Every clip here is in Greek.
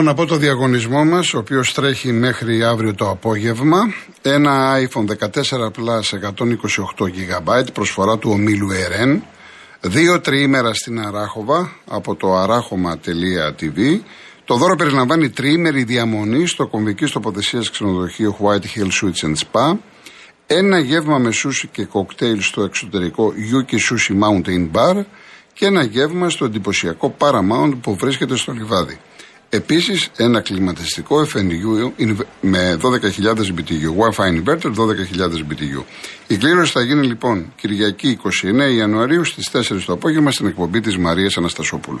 λοιπόν από το διαγωνισμό μας, ο οποίος τρέχει μέχρι αύριο το απόγευμα, ένα iPhone 14 Plus 128 GB προσφορά του ομίλου ΕΡΕΝ, δύο τριήμερα στην Αράχοβα από το αράχωμα.tv. Το δώρο περιλαμβάνει τριήμερη διαμονή στο κομβική τοποθεσία ξενοδοχείο White Hill Suites and Spa, ένα γεύμα με σούσι και κοκτέιλ στο εξωτερικό Yuki Sushi Mountain Bar και ένα γεύμα στο εντυπωσιακό Paramount που βρίσκεται στο λιβάδι. Επίσης, ένα κλιματιστικό FNU με 12.000 BTU, Wi-Fi inverter 12.000 BTU. Η κλήρωση θα γίνει λοιπόν Κυριακή 29 Ιανουαρίου στις 4 το απόγευμα στην εκπομπή της Μαρίας Αναστασόπουλου.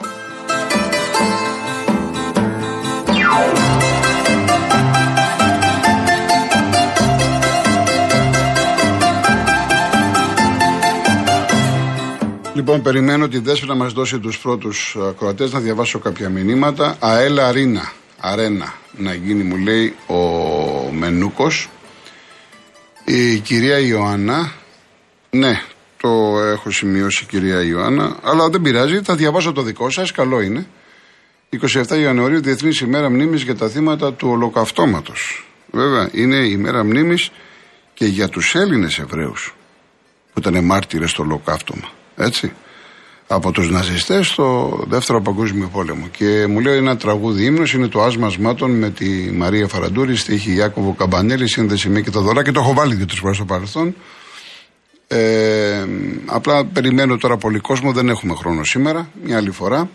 Λοιπόν, περιμένω τη Δέσπη να μας δώσει τους πρώτους ακροατές να διαβάσω κάποια μηνύματα. Αέλα Αρίνα, αρένα, να γίνει, μου λέει ο Μενούκος. Η κυρία Ιωάννα, ναι, το έχω σημειώσει κυρία Ιωάννα, αλλά δεν πειράζει, θα διαβάσω το δικό σας, καλό είναι. 27 Ιανουαρίου, Διεθνής ημέρα μνήμης για τα θύματα του ολοκαυτώματος. Βέβαια, είναι η ημέρα μνήμης και για τους Έλληνες Εβραίους που ήταν μάρτυρες στο ολοκαύτωμα. Έτσι. Από τους ναζιστές στο δεύτερο παγκόσμιο πόλεμο. Και μου λέει ένα τραγούδι ύμνος είναι το άσμας μάτων με τη Μαρία Φαραντούρη, στίχη Ιάκωβο Καμπανέλη, σύνδεση με και τα δωρά και το έχω βάλει δύο-τρεις φορές στο παρελθόν. Ε, απλά περιμένω τώρα πολύ κόσμο, δεν έχουμε χρόνο σήμερα, μια άλλη φορά.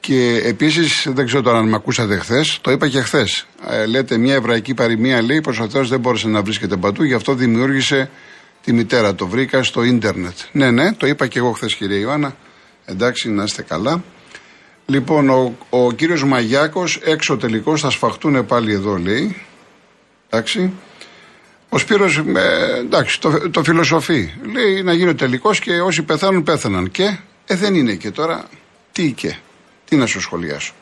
Και επίσης, δεν ξέρω τώρα αν με ακούσατε χθες, το είπα και χθες. Ε, λέτε μια εβραϊκή παροιμία λέει πω ο Θεό δεν μπόρεσε να βρίσκεται παντού, γι' αυτό δημιούργησε τη μητέρα. Το βρήκα στο ίντερνετ. Ναι, ναι, το είπα και εγώ χθες, κυρία Ιωάννα. Εντάξει, να είστε καλά. Λοιπόν, ο, ο κύριος Μαγιάκος έξω τελικώ θα σφαχτούν πάλι εδώ λέει. Εντάξει. Ο Σπύρος, ε, εντάξει, το, το φιλοσοφεί. Λέει να γίνει ο τελικός και όσοι πεθάνουν πέθαναν. Και, ε, δεν είναι και τώρα, τι και, τι να σου σχολιάσω.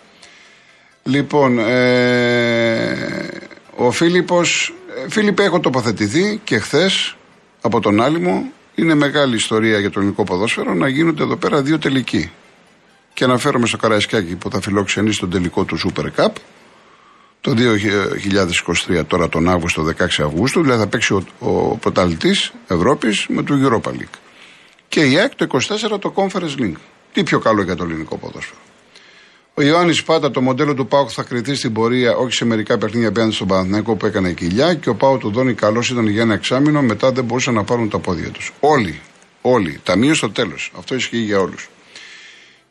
Λοιπόν, ε, ο Φίλιππος, ε, Φίλιππε έχω τοποθετηθεί και χθες από τον Άλυμο. Είναι μεγάλη ιστορία για το ελληνικό ποδόσφαιρο να γίνονται εδώ πέρα δύο τελικοί. Και αναφέρομαι στο Καραϊσκάκι που θα φιλοξενήσει τον τελικό του Super Cup το 2023 τώρα τον Αύγουστο, 16 Αυγούστου, δηλαδή θα παίξει ο, ο πρωταλητής Ευρώπης με το Europa League. Και η ΑΕΚ το 24 το Conference League. Τι πιο καλό για το ελληνικό ποδόσφαιρο. Ο Ιωάννης Πάτα, το μοντέλο του Πάουκ θα κρυθεί στην πορεία, όχι σε μερικά παιχνίδια απέναντι στον Παναθηναϊκό που έκανε κοιλιά και ο Πάου του Δόνι καλός ήταν για ένα εξάμεινο, μετά δεν μπορούσαν να πάρουν τα πόδια τους. Όλοι, όλοι. Ταμείο στο τέλος. Αυτό ισχύει για όλους.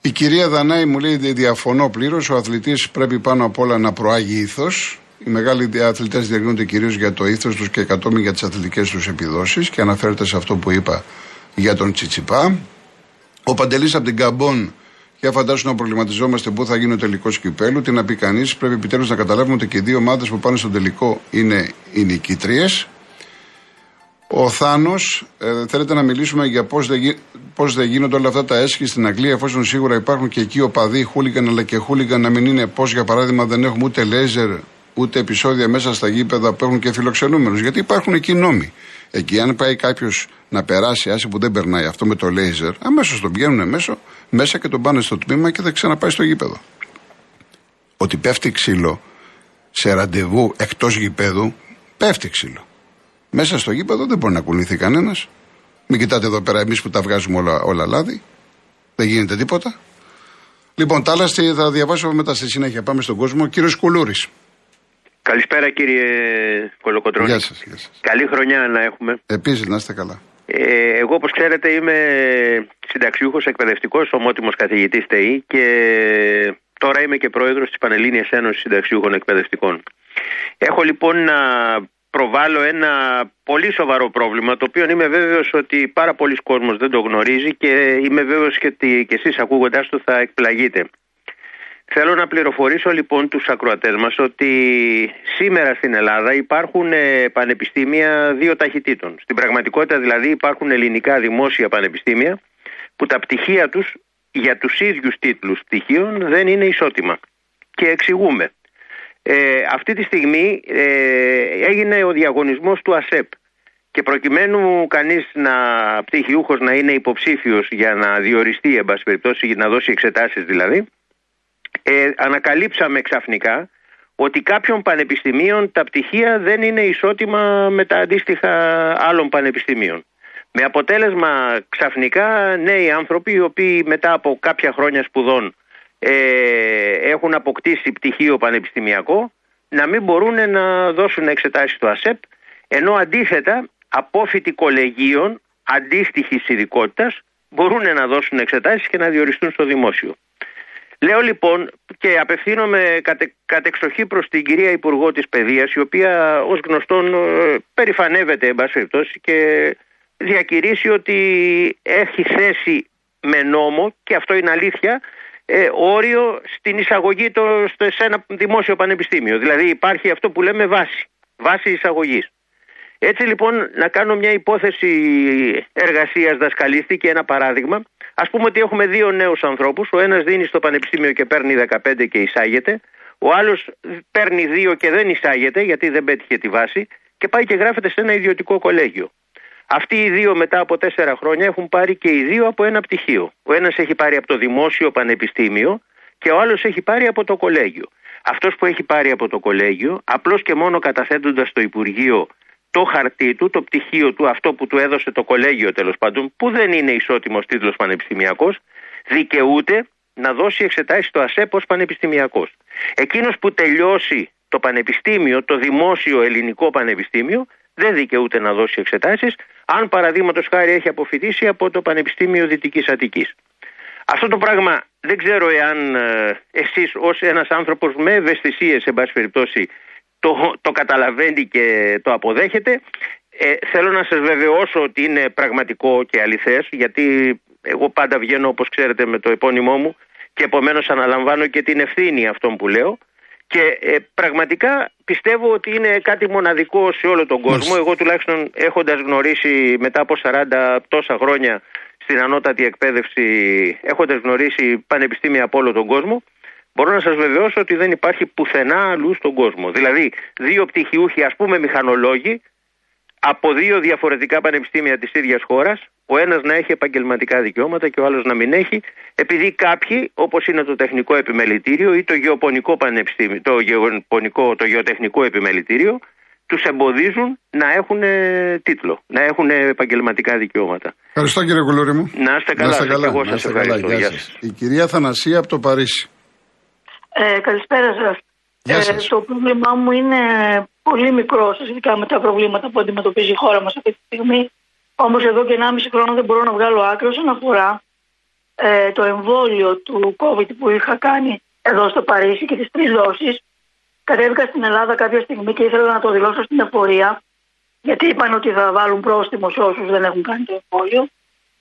Η κυρία Δανάη μου λέει: Διαφωνώ πλήρως. Ο αθλητής πρέπει πάνω απ' όλα να προάγει ήθος. Οι μεγάλοι αθλητές διαγνούνται κυρίως για το ήθος τους και εκατόμοι για τις αθλητικές τους επιδόσεις και αναφέρεται σε αυτό που είπα για τον Τσιτσιπά. Ο Παντελής από την Καμπόν για φαντάσου να προβληματιζόμαστε πού θα γίνει ο τελικός κυπέλου. Τι να πει κανείς, πρέπει επιτέλους να καταλάβουμε ότι και οι δύο ομάδες που πάνε στον τελικό είναι οι νικήτριε. Ο Θάνος, ε, θέλετε να μιλήσουμε για πώς δεν, πώς δεν γίνονται όλα αυτά τα έσχη στην Αγγλία, εφόσον σίγουρα υπάρχουν και εκεί οπαδοί, χούλιγκαν αλλά και χούλιγκαν να μην είναι πώς για παράδειγμα δεν έχουμε ούτε λέιζερ ούτε επεισόδια μέσα στα γήπεδα που έχουν και φιλοξενούμενους. Γιατί υπάρχουν εκεί νόμοι. Εκεί, αν πάει κάποιος να περάσει, άσε που δεν περνάει αυτό με το λέιζερ, αμέσως τον πηγαίνουν μέσω, μέσα και τον πάνε στο τμήμα και θα ξαναπάει στο γήπεδο. Ότι πέφτει ξύλο σε ραντεβού εκτός γηπέδου, πέφτει ξύλο. Μέσα στο γήπεδο δεν μπορεί να κουνηθεί κανένας. Μην κοιτάτε εδώ πέρα εμείς που τα βγάζουμε όλα, όλα λάδι. Δεν γίνεται τίποτα. Λοιπόν, τα άλλα θα διαβάσω μετά στη συνέχεια. Πάμε στον κόσμο. Κύριος Κουλούρης. Καλησπέρα κύριε Κολοκοτρώνη. Γεια σας, γεια σας. Καλή χρονιά να έχουμε. Επίσης να είστε καλά. Ε, εγώ όπως ξέρετε είμαι συνταξιούχος εκπαιδευτικός, ομότιμος καθηγητής ΤΕΗ και Τώρα είμαι και πρόεδρος της Πανελλήνιας Ένωσης Συνταξιούχων Εκπαιδευτικών. Έχω λοιπόν να προβάλλω ένα πολύ σοβαρό πρόβλημα, το οποίο είμαι βέβαιος ότι πάρα πολλοί κόσμος δεν το γνωρίζει και είμαι βέβαιος και ότι και εσείς ακούγοντάς το θα εκπλαγείτε. Θέλω να πληροφορήσω λοιπόν τους ακροατές μας ότι σήμερα στην Ελλάδα υπάρχουν ε, πανεπιστήμια δύο ταχυτήτων. Στην πραγματικότητα δηλαδή υπάρχουν ελληνικά δημόσια πανεπιστήμια που τα πτυχία τους για τους ίδιους τίτλους πτυχίων δεν είναι ισότιμα. Και εξηγούμε. Ε, αυτή τη στιγμή ε, έγινε ο διαγωνισμός του ΑΣΕΠ και προκειμένου κανείς να πτυχιούχος να είναι υποψήφιος για να διοριστεί εν πάση περιπτώσει, να δώσει εξετάσεις δηλαδή ε, ανακαλύψαμε ξαφνικά ότι κάποιων πανεπιστημίων τα πτυχία δεν είναι ισότιμα με τα αντίστοιχα άλλων πανεπιστημίων. Με αποτέλεσμα ξαφνικά νέοι άνθρωποι οι οποίοι μετά από κάποια χρόνια σπουδών ε, έχουν αποκτήσει πτυχίο πανεπιστημιακό να μην μπορούν να δώσουν εξετάσεις στο ΑΣΕΠ ενώ αντίθετα απόφοιτοι κολεγίων αντίστοιχης ειδικότητας μπορούν να δώσουν εξετάσεις και να διοριστούν στο δημόσιο. Λέω λοιπόν και απευθύνομαι κατε, κατεξοχή προς την κυρία Υπουργό της Παιδείας η οποία ως γνωστόν ε, περηφανεύεται εν πάση και διακηρύσει ότι έχει θέσει με νόμο και αυτό είναι αλήθεια ε, όριο στην εισαγωγή το, σε ένα δημόσιο πανεπιστήμιο. Δηλαδή υπάρχει αυτό που λέμε βάση, βάση εισαγωγής. Έτσι λοιπόν να κάνω μια υπόθεση εργασίας δασκαλίστη και ένα παράδειγμα. Ας πούμε ότι έχουμε δύο νέους ανθρώπους, ο ένας δίνει στο πανεπιστήμιο και παίρνει 15 και εισάγεται, ο άλλος παίρνει δύο και δεν εισάγεται γιατί δεν πέτυχε τη βάση και πάει και γράφεται σε ένα ιδιωτικό κολέγιο. Αυτοί οι δύο μετά από τέσσερα χρόνια έχουν πάρει και οι δύο από ένα πτυχίο. Ο ένας έχει πάρει από το δημόσιο πανεπιστήμιο και ο άλλος έχει πάρει από το κολέγιο. Αυτός που έχει πάρει από το κολέγιο, απλώς και μόνο καταθέτοντας στο Υπουργείο το χαρτί του, το πτυχίο του, αυτό που του έδωσε το κολέγιο τέλος πάντων, που δεν είναι ισότιμος τίτλος πανεπιστημιακός, δικαιούται να δώσει εξετάσεις στο ΑΣΕΠ ως πανεπιστημιακός. Εκείνος που τελειώσει το πανεπιστήμιο, το δημόσιο ελληνικό πανεπιστήμιο, δεν δικαιούται να δώσει εξετάσεις, αν παραδείγματος χάρη έχει αποφοιτήσει από το Πανεπιστήμιο Δυτικής Αττικής. Αυτό το πράγμα δεν ξέρω εάν ε, εσείς ως ένας άνθρωπος με ευαισθησίες, σε πάση περιπτώσει, το, το καταλαβαίνει και το αποδέχεται. Ε, θέλω να σας βεβαιώσω ότι είναι πραγματικό και αληθές γιατί εγώ πάντα βγαίνω όπως ξέρετε με το επώνυμό μου και επομένως αναλαμβάνω και την ευθύνη αυτών που λέω και ε, πραγματικά πιστεύω ότι είναι κάτι μοναδικό σε όλο τον κόσμο. Εγώ τουλάχιστον έχοντας γνωρίσει μετά από 40 τόσα χρόνια στην ανώτατη εκπαίδευση, έχοντας γνωρίσει πανεπιστήμια από όλο τον κόσμο, μπορώ να σας βεβαιώσω ότι δεν υπάρχει πουθενά αλλού στον κόσμο. Δηλαδή, δύο πτυχιούχοι, ας πούμε μηχανολόγοι, από δύο διαφορετικά πανεπιστήμια της ίδιας χώρας, ο ένας να έχει επαγγελματικά δικαιώματα και ο άλλος να μην έχει, επειδή κάποιοι, όπως είναι το τεχνικό επιμελητήριο ή το γεωπονικό πανεπιστήμιο, το, γεωπονικό, το γεωτεχνικό επιμελητήριο, τους εμποδίζουν να έχουν τίτλο, να έχουν επαγγελματικά δικαιώματα. Ευχαριστώ κύριε Κουλούρη μου. Να είστε καλά, να καλά. εγώ σας ευχαριστώ. Η κυρία Θανασία από το Παρίσι. Ε, καλησπέρα σας. Ε, το πρόβλημά μου είναι πολύ μικρό σχετικά με τα προβλήματα που αντιμετωπίζει η χώρα μας αυτή τη στιγμή. Όμως εδώ και 1,5 χρόνο δεν μπορώ να βγάλω άκρη όσον αφορά ε, το εμβόλιο του COVID που είχα κάνει εδώ στο Παρίσι και τις τρεις δόσεις. Κατέβηκα στην Ελλάδα κάποια στιγμή και ήθελα να το δηλώσω στην εφορία, γιατί είπαν ότι θα βάλουν πρόστιμο σε όσους δεν έχουν κάνει το εμβόλιο.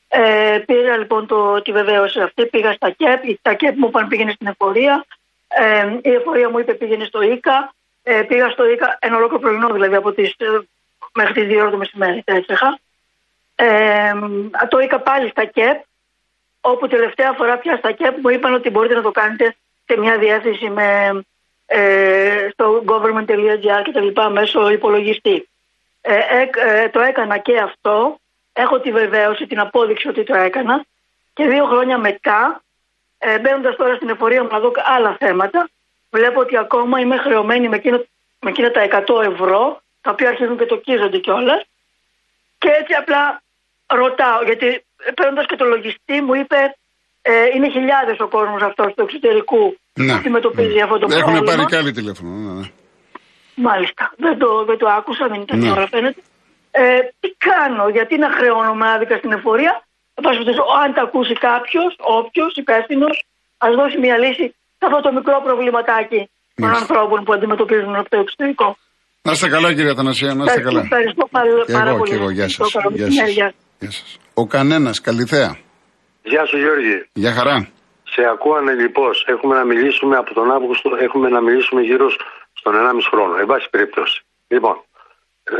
Ε, πήρα λοιπόν το, τη βεβαίωση αυτή, πήγα στα ΚΕΠ, τα ΚΕΠ μου είπαν πήγαινε στην εφορία, ε, η εφορία μου είπε πήγαινες στο ΙΚΑ. Ε, πήγα στο ΙΚΑ ένα ολόκληρο πρωινό, δηλαδή από τις, ε, μέχρι τις 2 ώρα το μεσημέρι. Έτρεχα. Ε, το ΙΚΑ πάλι στα ΚΕΠ, όπου τελευταία φορά πια στα ΚΕΠ μου είπαν ότι μπορείτε να το κάνετε σε μια διάθεση με, ε, στο government.gr και τα λοιπά μέσω υπολογιστή. Ε, ε, το έκανα και αυτό. Έχω τη βεβαίωση, την απόδειξη ότι το έκανα. Και δύο χρόνια μετά ε, Μπαίνοντας τώρα στην εφορία μου να δω άλλα θέματα, βλέπω ότι ακόμα είμαι χρεωμένη με, εκείνο, με εκείνα τα 100 ευρώ, τα οποία αρχίζουν και το κίζονται κιόλας. Και έτσι απλά ρωτάω, γιατί παίρνοντας και το λογιστή μου είπε ε, είναι χιλιάδες ο κόσμος αυτός του εξωτερικού ναι. που αντιμετωπίζει αυτό το πρόβλημα. Έχουν πάρει και άλλοι τηλέφωνο. Ναι, ναι. Μάλιστα. Δεν το, δεν το άκουσα, δεν ήταν ναι. ώρα φαίνεται. Ε, τι κάνω, γιατί να χρεώνομαι άδικα στην εφορία; Αν τα ακούσει κάποιος, όποιος υπεύθυνος, ας δώσει μια λύση. σε αυτό το μικρό προβληματάκι των ανθρώπων που αντιμετωπίζουν από το εξωτερικό. Να είστε καλά, κύριε Αθανασία, να είστε καλά. Ευχαριστώ πάρα, εγώ, πολύ. Και εγώ, γεια σας. Γεια σας. Γεια σας. Ο κανένας, καληθέα. Γεια σου Γιώργη. Γεια χαρά. Σε ακούω ανελειπώς. Έχουμε να μιλήσουμε από τον Αύγουστο, έχουμε να μιλήσουμε γύρω στον 1,5 χρόνο. Εν πάση περιπτώσει. Λοιπόν, ε,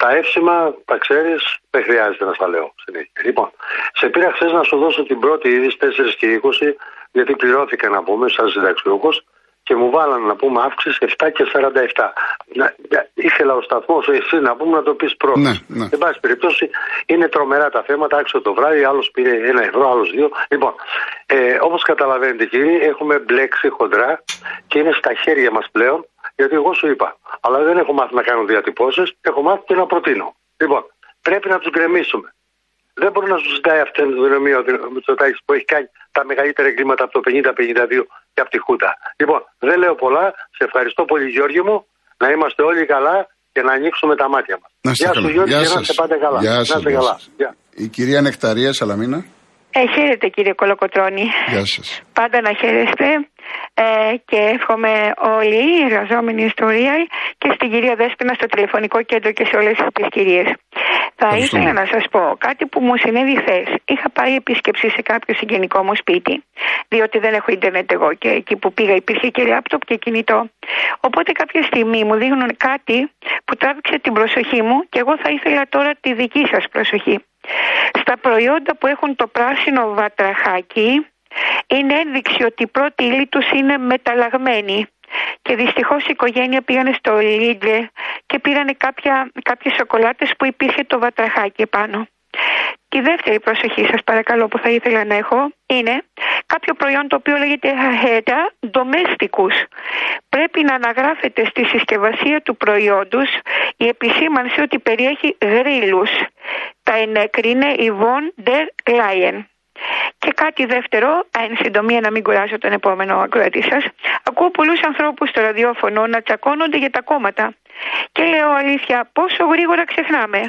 τα εύσημα τα ξέρεις, δεν χρειάζεται να στα λέω συνέχεια. Λοιπόν, σε πήρα χθες να σου δώσω την πρώτη είδηση 4 και 20, γιατί πληρώθηκα να πούμε, σαν συνταξιούχος, και μου βάλανε να πούμε αύξηση 7 και 47. Να, ήθελα ο σταθμός, εσύ να πούμε να το πεις πρώτο. Ναι, ναι. Εν πάση περιπτώσει, είναι τρομερά τα θέματα. Άξιο το βράδυ, άλλος πήρε ένα ευρώ, άλλος δύο. Λοιπόν, ε, όπως καταλαβαίνετε κύριοι, έχουμε μπλέξει χοντρά και είναι στα χέρια μας πλέον γιατί εγώ σου είπα. Αλλά δεν έχω μάθει να κάνω διατυπώσεις, έχω μάθει και να προτείνω. Λοιπόν, πρέπει να τους γκρεμίσουμε. Δεν μπορεί να σου ζητάει αυτή την δυναμία ο Μητσοτάκης που έχει κάνει τα μεγαλύτερα εγκλήματα από το 50-52 και από τη Χούτα. Λοιπόν, δεν λέω πολλά. Σε ευχαριστώ πολύ, Γιώργη μου. Να είμαστε όλοι καλά και να ανοίξουμε τα μάτια μας. Γεια σου, Γιώργη, Γεια και να είστε πάντα καλά. Γεια να είστε καλά. Η κυρία Νεκταρία Σαλαμίνα. Ε, χαίρετε κύριε Κολοκοτρώνη. Γεια σας. Πάντα να χαίρεστε ε, και εύχομαι όλοι οι εργαζόμενοι στο Real και στην κυρία Δέσποινα στο τηλεφωνικό κέντρο και σε όλες τις κυρίες. Θα ήθελα να σας πω κάτι που μου συνέβη χθες. Είχα πάει επίσκεψη σε κάποιο συγγενικό μου σπίτι, διότι δεν έχω ίντερνετ εγώ και εκεί που πήγα υπήρχε και λάπτοπ και κινητό. Οπότε κάποια στιγμή μου δείχνουν κάτι που τράβηξε την προσοχή μου και εγώ θα ήθελα τώρα τη δική σας προσοχή. Στα προϊόντα που έχουν το πράσινο βατραχάκι είναι ένδειξη ότι η πρώτη ύλη τους είναι μεταλλαγμένη. Και δυστυχώς η οικογένεια πήγανε στο Λίτζε και πήρανε κάποια, κάποιες σοκολάτες που υπήρχε το βατραχάκι επάνω. Τη δεύτερη προσοχή σας παρακαλώ που θα ήθελα να έχω είναι κάποιο προϊόν το οποίο λέγεται Heda Domesticus. Πρέπει να αναγράφεται στη συσκευασία του προϊόντος η επισήμανση ότι περιέχει γρήλους. Τα ενέκρινε η Von der Leyen. Και κάτι δεύτερο, εν συντομία να μην κουράσω τον επόμενο ακροατή σας, ακούω πολλούς ανθρώπους στο ραδιόφωνο να τσακώνονται για τα κόμματα. Και λέω αλήθεια, πόσο γρήγορα ξεχνάμε.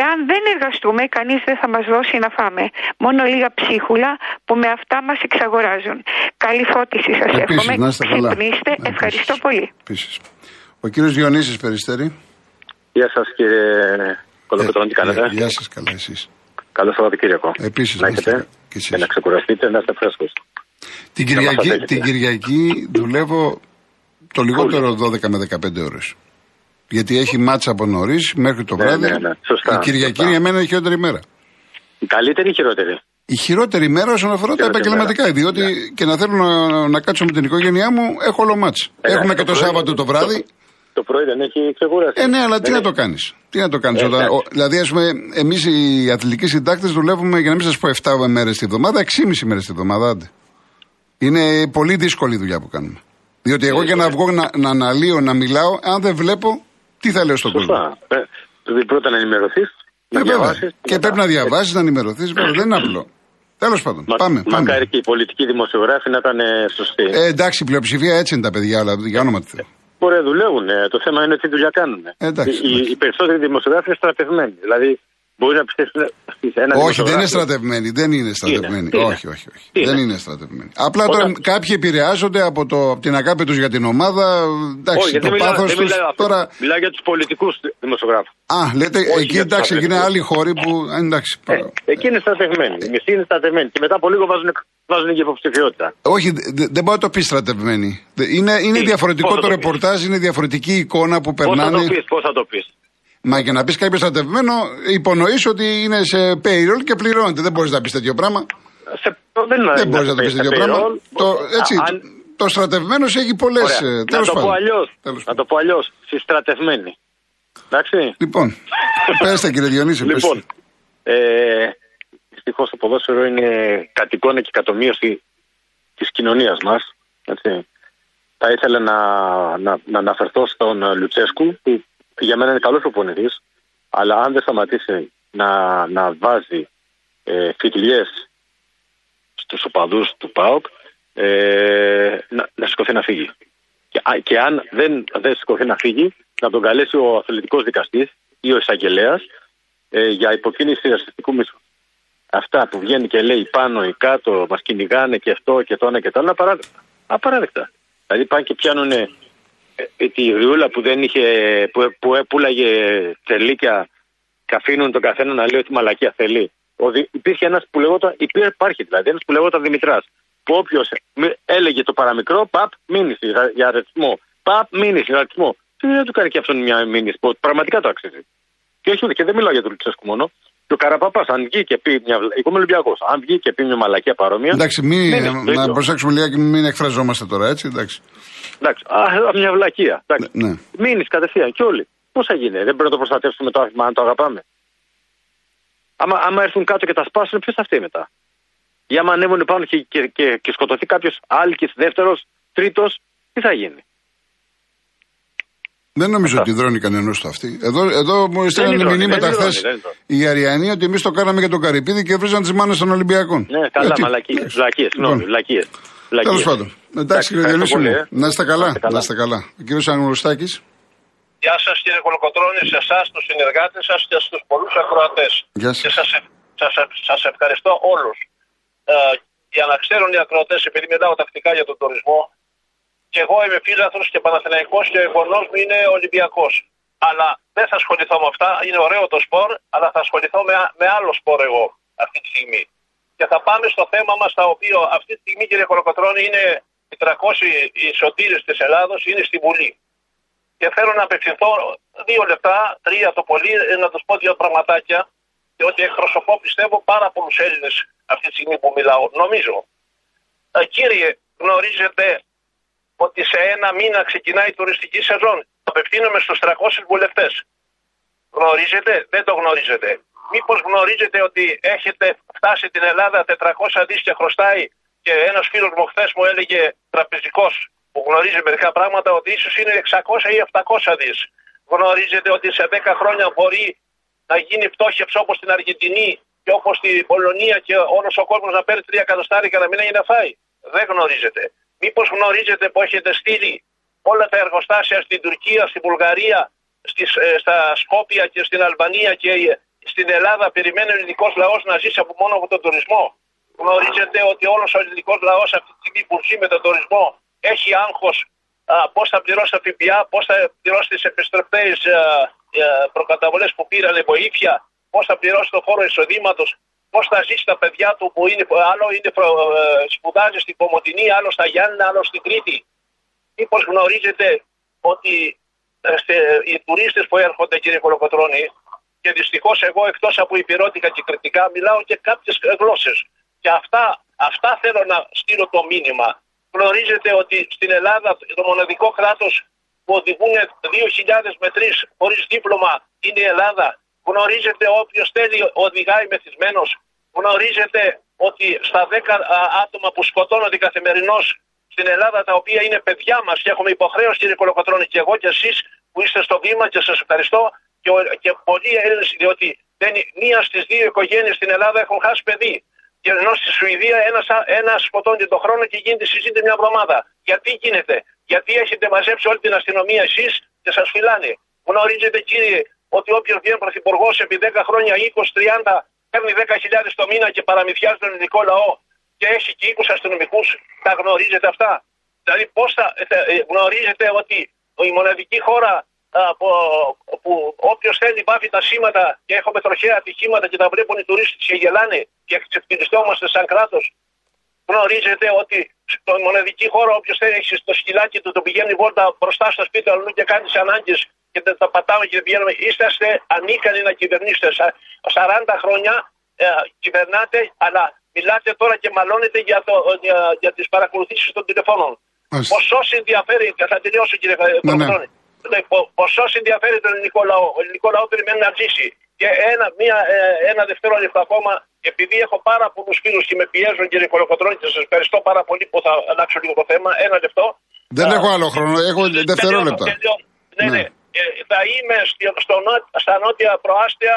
Εάν δεν εργαστούμε, κανείς δεν θα μας δώσει να φάμε. Μόνο λίγα ψίχουλα που με αυτά μας εξαγοράζουν. Καλή φώτιση σας εύχομαι. Ξυπνήστε. Ευχαριστώ πολύ. Επίσης. Ο κύριος Διονύσης Περιστέρη. Γεια σας κύριε Κολοκοτρόνη, τι κάνετε; Γεια σας, καλά εσείς. Καλό Σαββατοκύριακο. Επίσης, να έχετε και, να ξεκουραστείτε, να είστε φρέσκος. Την Κυριακή, την Κυριακή δουλεύω το λιγότερο 12 με 15 ώρες. Γιατί έχει μάτσα από νωρίς μέχρι το ναι, βράδυ. Ναι, ναι. Σωστά, η Κυριακή σωστά. για μένα είναι η χειρότερη μέρα. Η καλύτερη ή η χειρότερη; Η χειρότερη μέρα όσον αφορά τα επαγγελματικά. Μέρα. Διότι ναι. και να θέλω να, να κάτσω με την οικογένειά μου, έχω όλο μάτς. Έχουμε και το, το Σάββατο το βράδυ. Το πρωί δεν έχει ξεκουράσει. Ε, ναι, αλλά τι να το κάνεις. Τι να το κάνεις. Ε, όταν... δηλαδή, ας πούμε, εμείς οι αθλητικοί συντάκτες δουλεύουμε, για να μην σας πω 7 μέρες τη βδομάδα, 6,5 μέρες τη βδομάδα. Άντε. Είναι πολύ δύσκολη η δουλειά που κάνουμε. Διότι εγώ για να βγω να, να αναλύω, να μιλάω, αν δεν βλέπω, τι θα λέω στον κόσμο; Ε, δηλαδή πρώτα να ενημερωθείς. Ε, βέβαια. Και πρέπει να διαβάσεις, να ενημερωθείς. Δεν είναι απλό. Τέλος πάντων. Μα, πάμε, πάμε. Μακάρι και οι πολιτικοί δημοσιογράφοι να ήταν σωστοί. Ε, εντάξει, η πλειοψηφία έτσι είναι τα παιδιά, αλλά για όνομα του Θεού. Μπορεί να δουλεύουν. Το θέμα είναι τι δουλειά κάνουν. Εντάξει, οι, οι, περισσότεροι δημοσιογράφοι είναι στρατευμένοι. Δηλαδή μπορείς να πιστέψουν ένα Όχι, δεν είναι στρατευμένοι. Δεν είναι στρατευμένοι. Είναι, όχι, όχι, όχι. Είναι. Δεν είναι; στρατευμένοι. Απλά Όταν... τώρα κάποιοι επηρεάζονται από, το, από την αγάπη τους για την ομάδα. Εντάξει, όχι, το πάθος τους. Τώρα... Μιλάω για τους πολιτικούς δημοσιογράφους. Α, λέτε, όχι εκεί εντάξει, εκεί είναι άλλοι χώροι που. Εντάξει, ε, εκεί είναι στρατευμένοι. Οι μισοί είναι στρατευμένοι. Και μετά από λίγο βάζουν βάζουν και υποψηφιότητα. Όχι, δεν μπορεί να το πεις στρατευμένοι. Είναι, είναι διαφορετικό το, το ρεπορτάζ, είναι διαφορετική εικόνα που περνάνε. Πώς θα το πεις, πώς θα το πεις; Μα για να πεις κάποιο στρατευμένο, υπονοείς ότι είναι σε payroll και πληρώνεται. Δεν μπορείς να πεις τέτοιο πράγμα. Σε, δεν δεν μπορείς να το πεις τέτοιο πράγμα. Το, έτσι, αν... το στρατευμένος έχει πολλές. Ε, να, το πω αλλιώς. να το πω αλλιώς. Συστρατευμένοι. Εντάξει. Λοιπόν, πέστε κύριε Διονύση. Λοιπόν, ε, Δυστυχώς το ποδόσφαιρο είναι κατ' εικόνα και εκατομμίωση της κοινωνίας μας. Θα ήθελα να, να, να αναφερθώ στον Λουτσέσκου, που για μένα είναι καλό προπονητή, αλλά αν δεν σταματήσει να, να βάζει ε, φιτιλιές στους οπαδούς του ΠΑΟΚ, ε, να, να σηκωθεί να φύγει. Και, και αν δεν, δεν σηκωθεί να φύγει, να τον καλέσει ο αθλητικός δικαστής ή ο εισαγγελέας ε, για υποκίνηση ρατσιστικού μίσου αυτά που βγαίνει και λέει πάνω ή κάτω, μας κυνηγάνε και αυτό και το ένα και το άλλο, είναι απαράδεκτα. Απαράδεκτα. Δηλαδή πάνε και πιάνουν ε, ε, τη γριούλα που δεν είχε, που, που πουλάγε τελίκια και αφήνουν τον καθένα να λέει ότι μαλακία θέλει. Ο, υπήρχε ένας που λεγόταν, υπάρχει δηλαδή, ένας που λεγόταν Δημητράς. Που όποιος έλεγε το παραμικρό, παπ, μήνυση για αριθμό. Παπ, μήνυση για αριθμό. Τι δεν του κάνει και αυτόν μια μήνυση που πραγματικά το αξίζει. Και όχι, και δεν μιλάω για τον Λουτσέσκου μόνο. Και ο Καραπαπά, αν βγει και πει μια. Εγώ είμαι Ολυμπιακός. Αν βγει και πει μια μαλακία παρόμοια. Εντάξει, μη, να προσέξουμε λίγα και μην εκφραζόμαστε τώρα, έτσι. Εντάξει. Εντάξει, α, μια βλακεία. Εντάξει. Ναι. Μείνεις κατευθείαν και όλοι. Πώς θα γίνει, δεν πρέπει να το προστατεύσουμε το άθλημα αν το αγαπάμε. Άμα, άμα έρθουν κάτω και τα σπάσουν, ποιος θα φταίει μετά. Για άμα ανέβουν πάνω και, και, και, και σκοτωθεί κάποιος άλκης, δεύτερος, τρίτος, τι θα γίνει. Δεν νομίζω ότι δρώνει κανένας το αυτή. Εδώ, εδώ μου στέλνουν μηνύματα χθες οι Αριανοί ότι εμείς το κάναμε για τον Καρυπίδη και βρίζαν τις μάνες των Ολυμπιακών. Ναι, καλά, μαλακίε. Λακίες, συγγνώμη, λακίες. Τέλος πάντων. Εντάξει, κύριε Διονύση μου. Να είστε καλά. Να είστε καλά. Ο κύριος Αγνωστάκης. Γεια σας κύριε Κολοκοτρόνη, σε εσάς, τους συνεργάτες σας και στους πολλούς ακροατές. Γεια σας. Σας ευχαριστώ όλους. Ε, για να ξέρουν οι ακροατές, επειδή μιλάω τακτικά για τον τουρισμό, και εγώ είμαι φίλαθρο και Παναθηναϊκός και ο γονός μου είναι Ολυμπιακός. Αλλά δεν θα ασχοληθώ με αυτά. Είναι ωραίο το σπορ, αλλά θα ασχοληθώ με, με άλλο σπορ εγώ αυτή τη στιγμή. Και θα πάμε στο θέμα μας, το οποίο αυτή τη στιγμή, κύριε Κολοκοτρώνη, είναι οι 300 οι σωτήρες της Ελλάδος, είναι στη Βουλή. Και θέλω να απευθυνθώ δύο λεπτά, τρία το πολύ, να τους πω δύο πραγματάκια. Και ότι εκπροσωπώ, πιστεύω, πάρα πολλούς Έλληνες αυτή τη στιγμή που μιλάω. Νομίζω. Ε, κύριε, γνωρίζετε ότι σε ένα μήνα ξεκινάει η τουριστική σεζόν. Απευθύνομαι στους 300 βουλευτές. Γνωρίζετε, δεν το γνωρίζετε. Μήπως γνωρίζετε ότι έχετε φτάσει την Ελλάδα 400 δις και χρωστάει και ένας φίλος μου χθες μου έλεγε τραπεζικός που γνωρίζει μερικά πράγματα ότι ίσως είναι 600 ή 700 δις. Γνωρίζετε ότι σε 10 χρόνια μπορεί να γίνει πτώχευση όπως στην Αργεντινή και όπως στην Πολωνία και όλος ο κόσμος να παίρνει 3 εκατοστάρικα να μην έχει να φάει. Δεν γνωρίζετε. Μήπως γνωρίζετε που έχετε στείλει όλα τα εργοστάσια στην Τουρκία, στην Βουλγαρία, στις, ε, στα Σκόπια και στην Αλβανία και στην Ελλάδα περιμένει ο ελληνικός λαός να ζήσει από μόνο από τον τουρισμό; Γνωρίζετε ότι όλος ο ελληνικός λαός αυτή τη στιγμή που ζει με τον τουρισμό έχει άγχος πώς θα πληρώσει τα ΦΠΑ, πώς θα πληρώσει τις επιστροφέ προκαταβολές που πήραν βοήθεια, πώς θα πληρώσει το φόρο εισοδήματος, πώς θα ζήσει τα παιδιά του που είναι, άλλο είναι, ε, σπουδάζει στην Κομωτινή, άλλο στα Γιάννα, άλλο στην Κρήτη. Μήπως γνωρίζετε ότι ε, οι τουρίστες που έρχονται, κύριε Κολοκοτρόνη, και δυστυχώς εγώ εκτός από υπηρώτικα και κριτικά μιλάω και κάποιες γλώσσες. Και αυτά, αυτά θέλω να στείλω το μήνυμα. Γνωρίζετε ότι στην Ελλάδα το μοναδικό κράτος που οδηγούν 2.000 με 3 χωρίς δίπλωμα είναι η Ελλάδα Γνωρίζετε όποιος θέλει οδηγάει μεθυσμένος. Γνωρίζετε ότι στα 10 άτομα που σκοτώνονται καθημερινώς στην Ελλάδα, τα οποία είναι παιδιά μας και έχουμε υποχρέωση, κύριε Κολοκοτρόνη, και εγώ και εσείς που είστε στο βήμα και σας ευχαριστώ και, και πολλοί Έλληνες, διότι δεν, μία στις δύο οικογένειες στην Ελλάδα έχουν χάσει παιδί. Και ενώ στη Σουηδία ένας ένας σκοτώνει τον χρόνο και γίνεται συζήτηση μια εβδομάδα. Γιατί γίνεται, Γιατί έχετε μαζέψει όλη την αστυνομία εσείς και σας φυλάνε. Γνωρίζετε, κύριε, ότι όποιος βγαίνει πρωθυπουργός επί 10 χρόνια, 20-30, παίρνει 10.000 το μήνα και παραμυθιάζει τον ελληνικό λαό και έχει και 20 αστυνομικούς, τα γνωρίζετε αυτά. Δηλαδή, πώς θα ε, ε, γνωρίζετε ότι η μοναδική χώρα που, που όποιος θέλει βάφει τα σήματα και έχουμε τροχαία ατυχήματα και τα βλέπουν οι τουρίστες και γελάνε και ξεφτυλιστόμαστε σαν κράτος. Γνωρίζετε ότι στο μοναδική χώρα όποιος θέλει έχει στο σκυλάκι του το πηγαίνει βόλτα μπροστά στο σπίτι αλλού και κάνει τις ανάγκες και τα πατάμε και βγαίνουμε. Είσαστε ανίκανοι να κυβερνήσετε. 40 χρόνια ε, κυβερνάτε, αλλά μιλάτε τώρα και μαλώνετε για, το, για, για τις παρακολουθήσεις των τηλεφώνων. Ποσό ενδιαφέρει, θα τελειώσω κύριε ναι, ναι. ναι Ποσό ενδιαφέρει τον ελληνικό λαό. Ο ελληνικό λαό περιμένει να ζήσει. Και ένα, μία, ε, ένα δευτερόλεπτο ακόμα, επειδή έχω πάρα πολλούς φίλους και με πιέζουν κύριε Κολοκοτρόνη και σας ευχαριστώ πάρα πολύ που θα αλλάξω λίγο το θέμα. Ένα λεπτό. Δεν έχω άλλο χρόνο, έχω δευτερόλεπτα. Ναι, ναι. ναι. Ε, θα είμαι στο, στα νότια προάστια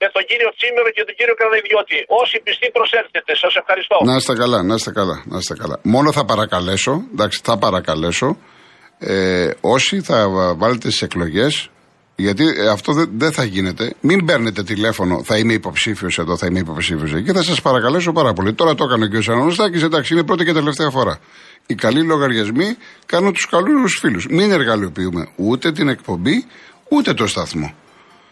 με τον κύριο Τσίμερο και τον κύριο Καραϊδιώτη. Όσοι πιστοί προσέλθετε. Σας ευχαριστώ. Να είστε καλά, να είστε καλά, να είστε καλά. Μόνο θα παρακαλέσω, εντάξει, θα παρακαλέσω, ε, όσοι θα βάλετε στις εκλογές, γιατί ε, αυτό δεν, δεν θα γίνεται. Μην παίρνετε τηλέφωνο, θα είμαι υποψήφιος εδώ, θα είμαι υποψήφιος εκεί. Θα σας παρακαλέσω πάρα πολύ. Τώρα το έκανε ο κ. Ανωνιστάκη, εντάξει, είναι πρώτη και τελευταία φορά. Οι καλοί λογαριασμοί κάνουν τους καλούς φίλους. Μην εργαλειοποιούμε ούτε την εκπομπή, ούτε το σταθμό.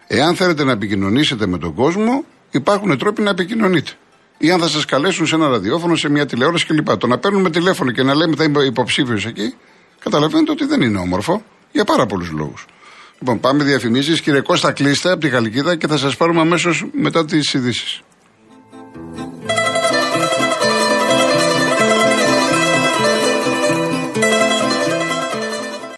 Εάν θέλετε να επικοινωνήσετε με τον κόσμο, υπάρχουν τρόποι να επικοινωνείτε. Ή αν θα σας καλέσουν σε ένα ραδιόφωνο, σε μια τηλεόραση κλπ. Το να παίρνουμε τηλέφωνο και να λέμε θα είμαι υποψήφιος εκεί, καταλαβαίνετε ότι δεν είναι όμορφο για πάρα πολλούς λόγους. Λοιπόν, πάμε διαφημίσεις. Κύριε Κώστα, κλείστε από τη Γαλλικίδα και θα σας πάρουμε αμέσως μετά τις ειδήσεις.